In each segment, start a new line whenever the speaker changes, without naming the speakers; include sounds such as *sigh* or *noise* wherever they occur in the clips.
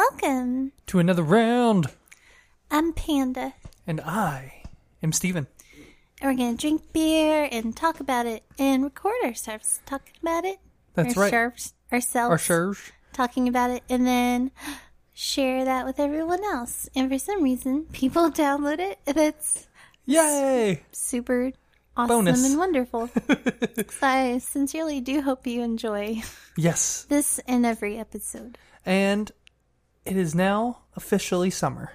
Welcome.
to another round.
I'm Panda.
And I am Stephen.
And we're going to drink beer and talk about it and record ourselves talking about it.
That's right.
Ourselves, ourselves talking about it and then *gasps* share that with everyone else. And for some reason, people download it and it's
Yay!
super awesome
Bonus.
and wonderful. *laughs* so I sincerely do hope you enjoy
Yes.
this and every episode.
And it is now officially summer.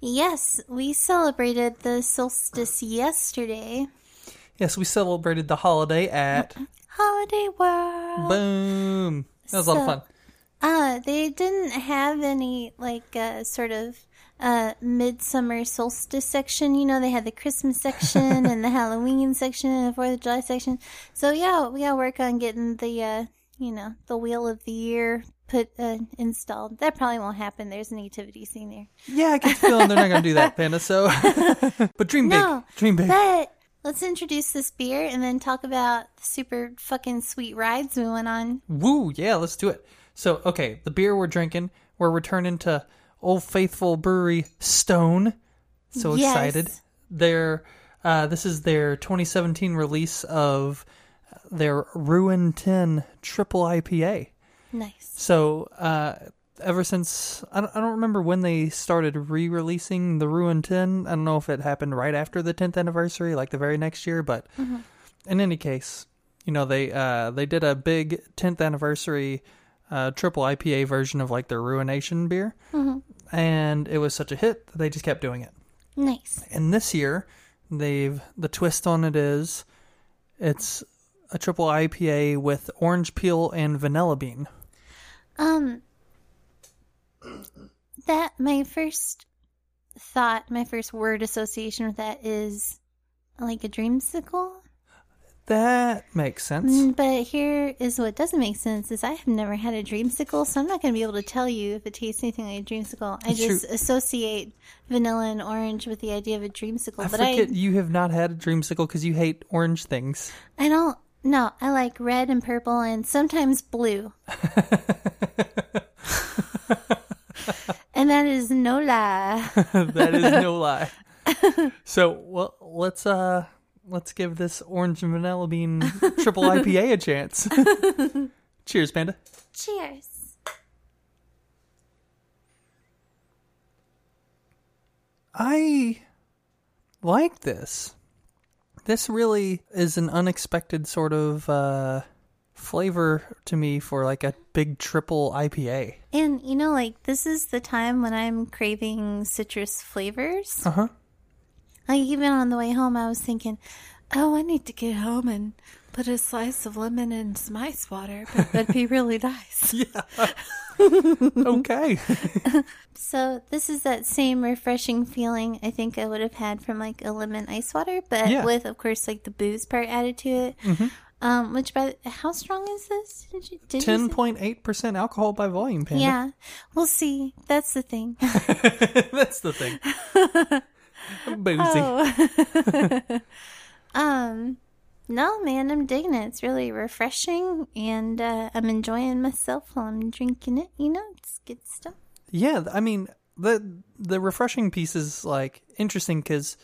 Yes, we celebrated the solstice yesterday.
Yes, we celebrated the holiday at *clears throat*
Holiday World.
Boom. That was a lot of fun.
Uh, they didn't have any like uh, sort of uh midsummer solstice section. You know, they had the Christmas section *laughs* and the Halloween section and the Fourth of July section. So yeah, we gotta work on getting the uh you know the wheel of the year put uh, installed. That probably won't happen. There's a nativity scene there.
Yeah, I get the feeling they're not going to do that, Panda. So, *laughs* but dream big.
No,
dream big.
But let's introduce this beer and then talk about the super fucking sweet rides we went on.
Woo, yeah, let's do it. So, okay, the beer we're drinking, we're returning to Old Faithful Brewery Stone. So
Yes.
excited. Their uh, this is their 2017 release of their RuinTen Triple IPA.
Nice.
So, uh, ever since I don't, I don't remember when they started re-releasing the RuinTen. I don't know if it happened right after the 10th anniversary, like the very next year, but in any case, you know they uh, they did a big 10th anniversary uh, triple IPA version of like their Ruination beer, and it was such a hit that they just kept doing it.
Nice.
And this year, they've the twist on it is it's a triple IPA with orange peel and vanilla bean.
Um, that my first thought, my first word association with that is like a dreamsicle.
That makes sense.
Mm, But here is what doesn't make sense: is I have never had a dreamsicle, so I'm not going to be able to tell you if it tastes anything like a dreamsicle. I
It's
just
true.
associate vanilla and orange with the idea of a dreamsicle.
I
but
forget
I,
you have not had a dreamsicle because you hate orange things.
I don't. No, I like red and purple and sometimes blue. *laughs* and that is no lie. *laughs*
that is no lie. *laughs* So, well, let's uh let's give this orange and vanilla bean triple IPA a chance. Cheers, Panda.
Cheers.
I like this. This really is an unexpected sort of uh flavor to me for like a big triple IPA.
And you know, like this is the time when I'm craving citrus flavors.
Uh-huh.
Like even on the way home, I was thinking, "Oh, I need to get home and put a slice of lemon in some ice water. But that'd be really nice." *laughs* Yeah. *laughs*
okay. *laughs*
So this is that same refreshing feeling I think I would have had from like a lemon ice water, but
Yeah.
with of course like the booze part added to it. Um, which by how strong is this? Did you, did you
Ten point eight percent alcohol by volume, Panda.
Yeah, we'll see. That's the thing.
That's the thing. Boozy.
Oh. um, no, man, I'm digging it. It's really refreshing, and uh, I'm enjoying myself while I'm drinking it. You know, it's good stuff.
Yeah, I mean the the refreshing piece is like interesting because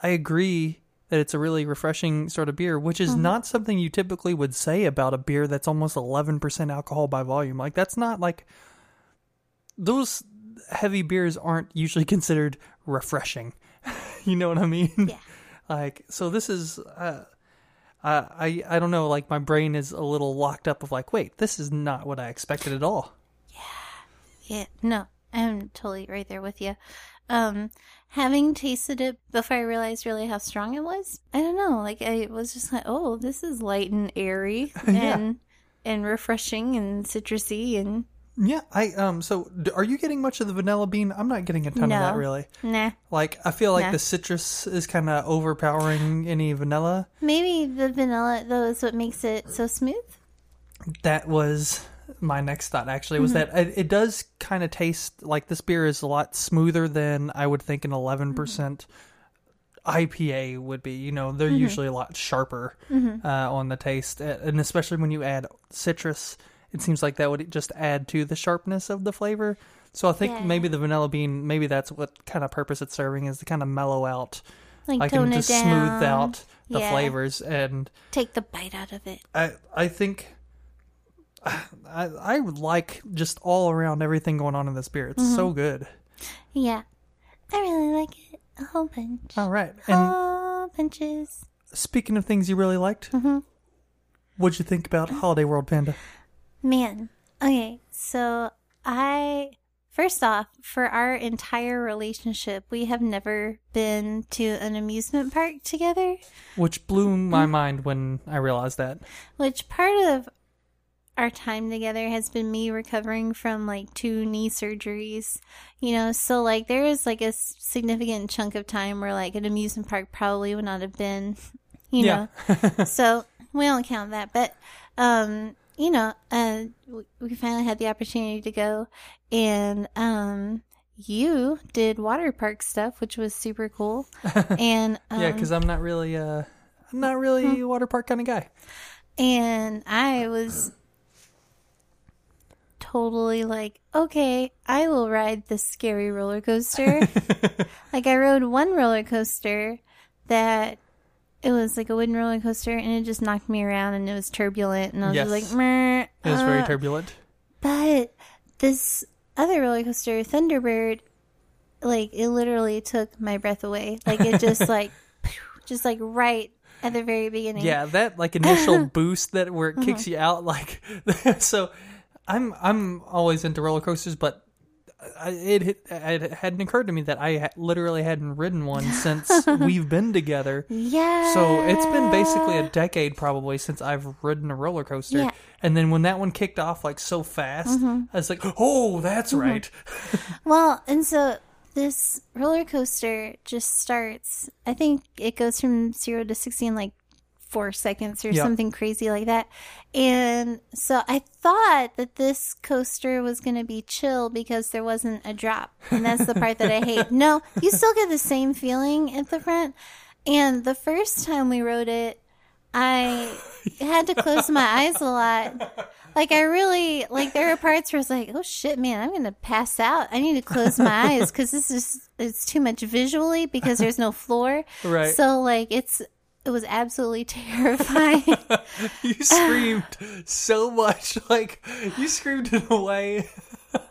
I agree that it's a really refreshing sort of beer, which is not something you typically would say about a beer that's almost eleven percent alcohol by volume. Like that's not like those heavy beers aren't usually *laughs* considered refreshing. *laughs* you know what I mean?
Yeah.
Like so, this is. Uh, uh, I I don't know. Like my brain is a little locked up of like, wait, this is not what I expected at all.
Yeah, yeah, no, I'm totally right there with you. Um, having tasted it before I realized really how strong it was, I don't know. Like I was just like, oh, this is light and airy *laughs* and and refreshing and citrusy and
Yeah, I um. So, d- are you getting much of the vanilla bean? I'm not getting a ton of that really.
nah.
Like, I feel like
Nah.
the citrus is kind of overpowering any vanilla.
Maybe the vanilla though is what makes it so smooth.
That was my next thought. Actually, was
Mm-hmm.
that it, it does kind of taste like this beer is a lot smoother than I would think an 11 percent IPA would be. You know, they're
Mm-hmm.
usually a lot sharper uh, on the taste, uh, and especially when you add citrus, it seems like that would just add to the sharpness of the flavor. So I think
Yeah.
maybe the vanilla bean, maybe that's what kind of purpose it's serving is to kind of mellow out,
Like,
and
it
just smooth out the
Yeah.
flavors. And
Take the bite out of it.
I I think *sighs* I I like just all around everything going on in this beer. It's
Mm-hmm.
so good.
Yeah. I really like it. A whole bunch.
All right. And
Whole bunches.
speaking of things you really liked,
Mm-hmm.
what'd you think about Holiday World Panda?
Man. Okay, so I first off, for our entire relationship, we have never been to an amusement park together,
Which blew
Mm-hmm.
my mind when I realized that.
which part of our time together has been me recovering from like two knee surgeries. You know, so like there is like a significant chunk of time where like an amusement park probably would not have been, you
Yeah.
know. *laughs* so we don't count that, but um, you know, uh, we- finally had the opportunity to go, and um, you did water park stuff, which was super cool, *laughs* and um,
Yeah, because I'm not really uh I'm not really
Hmm.
a water park kind of guy.
and I was totally like, okay, I will ride this scary roller coaster. *laughs* like I rode one roller coaster that it was like a wooden roller coaster and it just knocked me around and it was turbulent and I was
Yes.
like, Meh,
It was very
uh."
turbulent.
But this other roller coaster, Thunderbird, like it literally took my breath away. Like it just *laughs* like, just like right at the very beginning.
Yeah, that like initial *laughs* boost that where it kicks you out, like *laughs* so. I'm I'm always into roller coasters, but I, it, it hadn't occurred to me that I ha- literally hadn't ridden one *laughs* since we've been together.
Yeah.
So it's been basically a decade probably since I've ridden a roller coaster.
Yeah.
And then when that one kicked off like so fast, mm-hmm. I was like, "Oh, that's mm-hmm. right." *laughs*
Well, and so this roller coaster just starts. I think it goes from zero to sixty in like four seconds or
Yeah.
something crazy like that. And so I thought that this coaster was going to be chill because there wasn't a drop, and that's the part that I *laughs* hate. No, you still get the same feeling at the front. And the first time we rode it, I *laughs* had to close my eyes a lot. Like I really like there are parts where it's like, oh shit, man, I'm gonna pass out. I need to close my eyes because this is it's too much visually because there's no floor. *laughs*
Right.
So like it's it was absolutely *laughs* terrifying. *laughs*
You screamed so much, *laughs* like you screamed in a way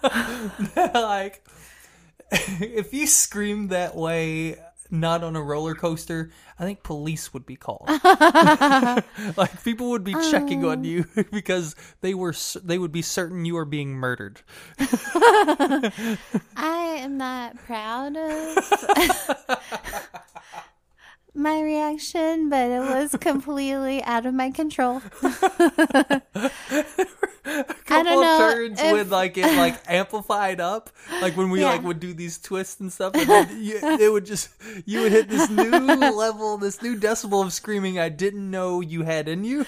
that, like, if you screamed that way, not on a roller coaster, I think police would be called. like people would be uh. checking on you because they were they would be certain you were being murdered.
I am not proud of my reaction, but it was *laughs* completely out of my control. *laughs*
Couple
don't know
of turns
if-
when like it like amplified up, like when we
Yeah.
like would do these twists and stuff, and you, it would just you would hit this new *laughs* level, this new decibel of screaming I didn't know you had in you.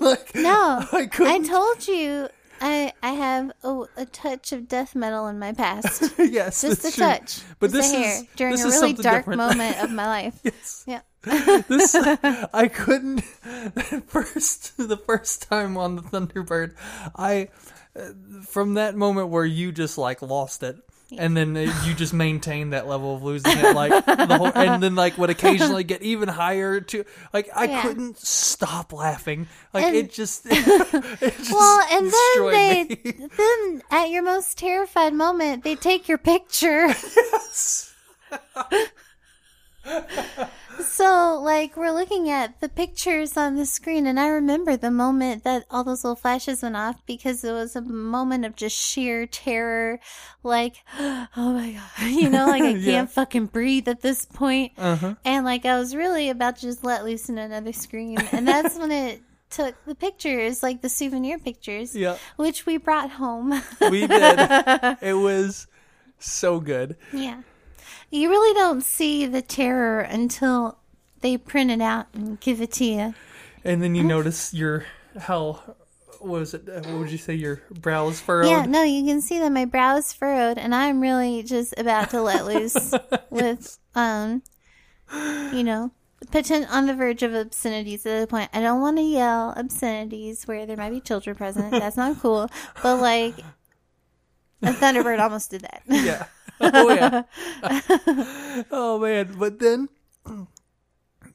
like
No,
I
I
couldn't.
I told you I I have a, a touch of death metal in my past. *laughs*
yes,
Just a
true.
touch,
But
just
this
hair
is
during
this
a really dark
different.
moment of my *laughs* life.
yes.
Yeah. *laughs*
this I couldn't first the first time on the Thunderbird I uh, from that moment where you just like lost it and then uh, you just maintain that level of losing it like the whole and then like would occasionally get even higher to like I
Yeah.
couldn't stop laughing like
And-
it just *laughs* it *laughs* just
Well, and then they
me. *laughs*
then at your most terrified moment, they take your picture. So, like, we're looking at the pictures on the screen, and I remember the moment that all those little flashes went off because it was a moment of just sheer terror. Like, *gasps* oh my God, *laughs* you know, like I *laughs* can't
Yeah.
fucking breathe at this point.
Uh-huh.
And, like, I was really about to just let loose in another scream. And that's when it *laughs* took the pictures, like the souvenir pictures,
Yeah.
which we brought home.
we did it was so good
yeah. You really don't see the terror until they print it out and give it to you.
and then you notice your how what was it uh, what would you say your brow is furrowed
Yeah, no, you can see that my brow is furrowed, and I'm really just about to let loose *laughs* with, um, you know, potent on the verge of obscenities at the point. I don't want to yell obscenities where there might be children present. That's not cool. But like, A Thunderbird almost did that. *laughs*
Yeah. Oh yeah. *laughs* oh man. But then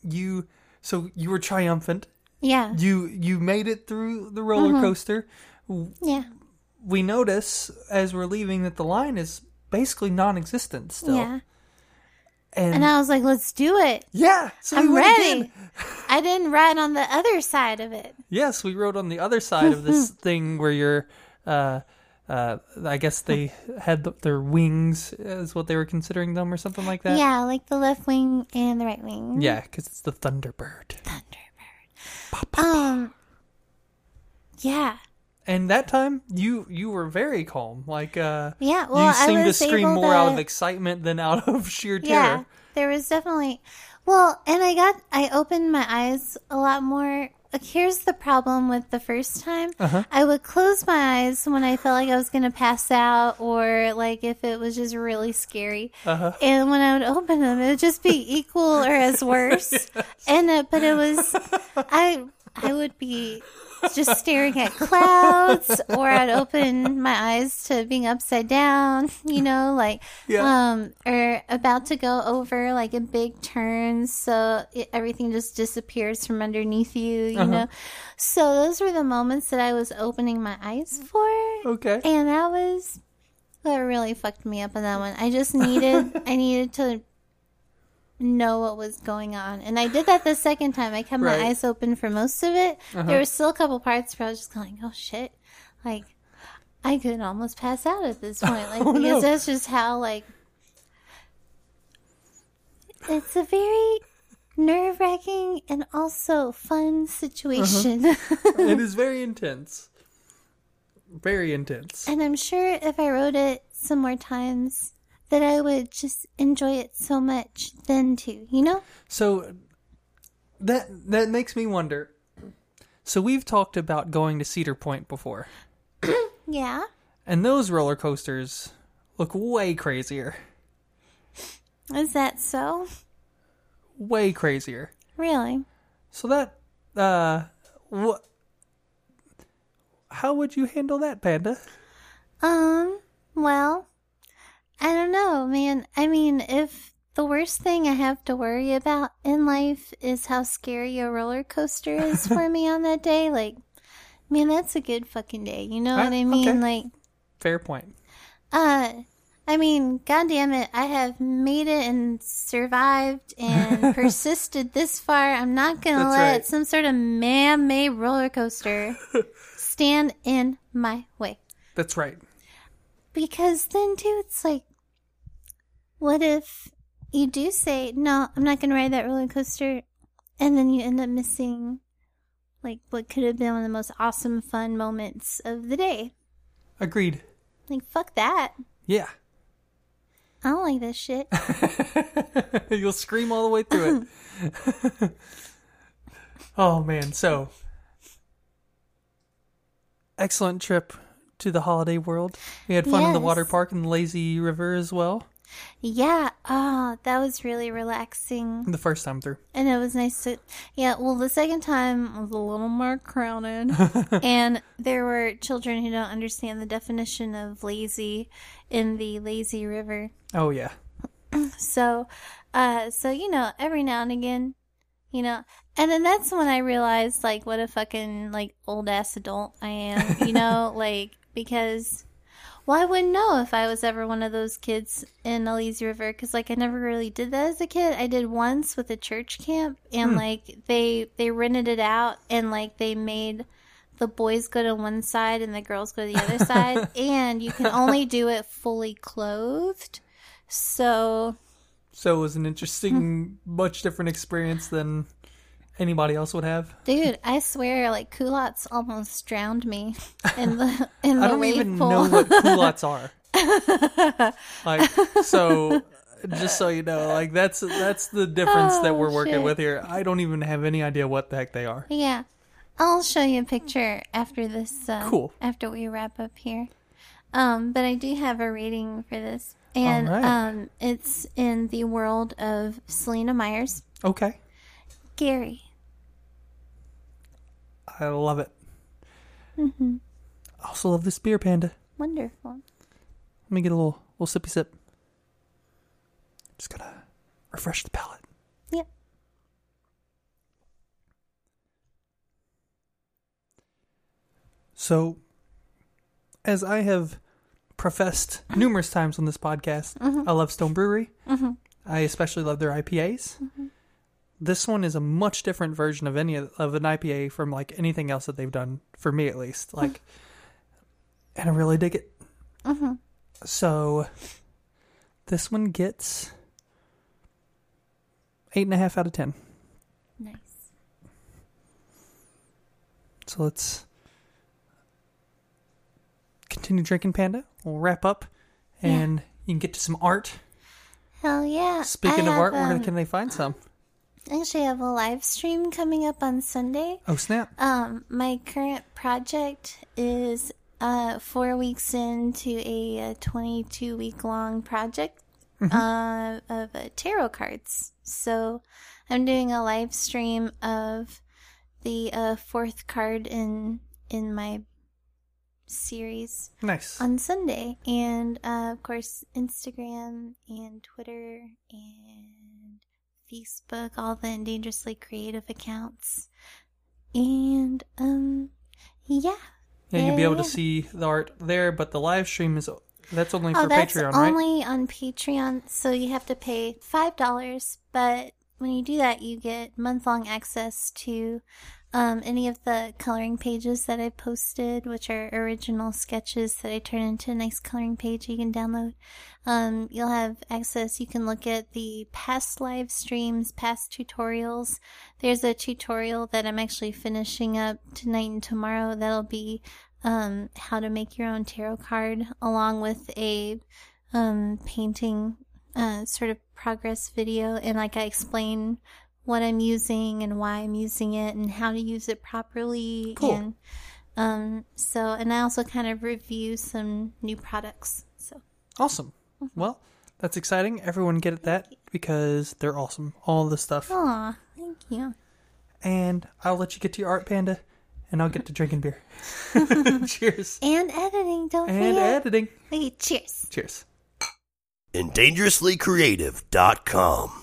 you so you were triumphant.
Yeah.
You you made it through the roller
Mm-hmm.
coaster.
Yeah.
We notice as we're leaving that the line is basically non-existent still.
Yeah.
And,
And I was like, let's do it.
yeah, so
I'm
went
ready. *laughs* I didn't ride on the other side of it.
Yes, we rode on the other side of this *laughs* thing where you're. Uh, uh, I guess they had the, their wings, is what they were considering them, or something like that.
Yeah, like the left wing and the right wing.
Yeah, because it's the Thunderbird. Thunderbird.
Um. Yeah.
And that time, you you were very calm. Like, uh,
Yeah. Well,
you seemed
I
to scream more
to,
out of excitement than out of *laughs* sheer terror.
Yeah.
terror.
There was definitely. Well, and I got I opened my eyes a lot more. Here's the problem with the first time.
Uh-huh.
I would close my eyes when I felt like I was going to pass out, or like if it was just really scary.
Uh-huh.
And when I would open them, it would just be equal or as worse. *laughs* And uh, but it was, *laughs* I I would be just staring at clouds, or I'd open my eyes to being upside down. You know, like
Yeah.
um, or about to go over like a big turn, so it, everything just disappears from underneath you. You
Uh-huh.
know, so those were the moments that I was opening my eyes for.
Okay.
And that was that really fucked me up on that one. I just needed I needed to know what was going on. And I did that the second time. I kept
Right.
my eyes open for most of it. Uh-huh. There were still a couple parts where I was just going, Oh shit. Like I could almost pass out at this *laughs* point. Like
Oh,
because
no.
that's just how like it's a very nerve wracking and also fun situation. Uh-huh. *laughs*
it is very intense. Very intense.
And I'm sure if I wrote it some more times, that I would just enjoy it so much then too, you know?
So that that makes me wonder. So we've talked about going to Cedar Point before, *clears throat*
Yeah.
and those roller coasters look way crazier.
Is that so?
Way crazier.
Really?
So that uh what how would you handle that, Panda?
Um, well, I don't know, man. I mean, if the worst thing I have to worry about in life is how scary a roller coaster is *laughs* for me on that day, like, man, that's a good fucking day. You know
Ah,
what I mean?
okay.
Like,
Fair point.
Uh, I mean, goddamn it, I have made it and survived and *laughs* persisted this far. I'm not gonna
That's
let
right.
some sort of man-made roller coaster *laughs* stand in my way.
That's right.
Because then, too, it's like, what if you do say, no, I'm not gonna ride that roller coaster, and then you end up missing, like, what could have been one of the most awesome, fun moments of the day?
Agreed.
Like, fuck that.
Yeah.
I don't like this shit. *laughs* *laughs*
You'll scream all the way through it. *laughs* oh man, so excellent trip to the holiday world. We had fun in the water park and the lazy river as well.
Yeah, oh, that was really relaxing.
The first time through.
And it was nice to, yeah, well, the second time was a little more crowded. *laughs* and there were children who don't understand the definition of lazy in the lazy river.
Oh yeah. *clears throat*
So, uh, so, you know, every now and again, you know, and then that's when I realized, like, what a fucking, like, old ass adult I am, you know, *laughs* like, because, well, I wouldn't know if I was ever one of those kids in a lazy river, because, like, I never really did that as a kid. I did once with a church camp, and, hmm. like, they, they rented it out, and, like, they made the boys go to one side and the girls go to the other side, *laughs* and you can only do it fully clothed. So,
So it was an interesting, hmm. much different experience than anybody else would have.
Dude, I swear, like culottes almost drowned me in the *laughs* in the
I don't
wave
even
pool.
know what culottes are. *laughs* like so just so you know, like that's that's the difference that
Oh,
we're working
shit.
with here. I don't even have any idea what the heck they are.
yeah, I'll show you a picture after this. Uh,
Cool.
After we wrap up here, um, but I do have a reading for this, and
right.
um, it's in the world of Selina Meyer's,
Okay.
Gary.
I love it.
Mm-hmm.
I also love this beer panda.
Wonderful.
Let me get a little little sippy sip. Just gotta refresh the palate.
Yep.
So, as I have professed numerous times on this podcast, mm-hmm. I love Stone Brewery. Mm-hmm. I especially love their IPAs. Mm-hmm. This one is a much different version of any of an IPA from like anything else that they've done for me, at least. Like, and I really dig it. So, this one gets eight and a half out of ten.
Nice.
So let's continue drinking Panda. We'll wrap up, and you can get to some art.
Hell yeah.
Speaking
I
of art,
have,
where
um,
can they find some?
Actually, have a live stream coming up on Sunday.
Oh snap!
Um, my current project is uh four weeks into a, uh 22 week long project uh, of uh, tarot cards. So I'm doing a live stream of the uh, fourth card in in my series
Nice.
on Sunday, and uh, of course Instagram and Twitter and Facebook, all the dangerously creative accounts, and um, yeah.
Yeah, you'll be able to see the art there, but the live stream is that's only for
Oh, that's
Patreon, right?
only on Patreon, so you have to pay five dollars. But when you do that, you get month long access to um, any of the coloring pages that I posted, which are original sketches that I turn into a nice coloring page you can download. Um, you'll have access. You can look at the past live streams, past tutorials. There's a tutorial that I'm actually finishing up tonight and tomorrow. That'll be um, how to make your own tarot card, along with a um, painting uh, sort of progress video. And like I explain what I'm using and why I'm using it and how to use it properly.
Cool.
And um, so, and I also kind of review some new products. So,
Awesome. Well, that's exciting. Everyone get at that because they're awesome. All the stuff.
aw, thank you.
And I'll let you get to your art, Panda, and I'll get to drinking beer. *laughs* cheers.
And editing, don't
And
forget.
editing.
Okay, cheers.
Cheers.
and dangerouslycreative.com.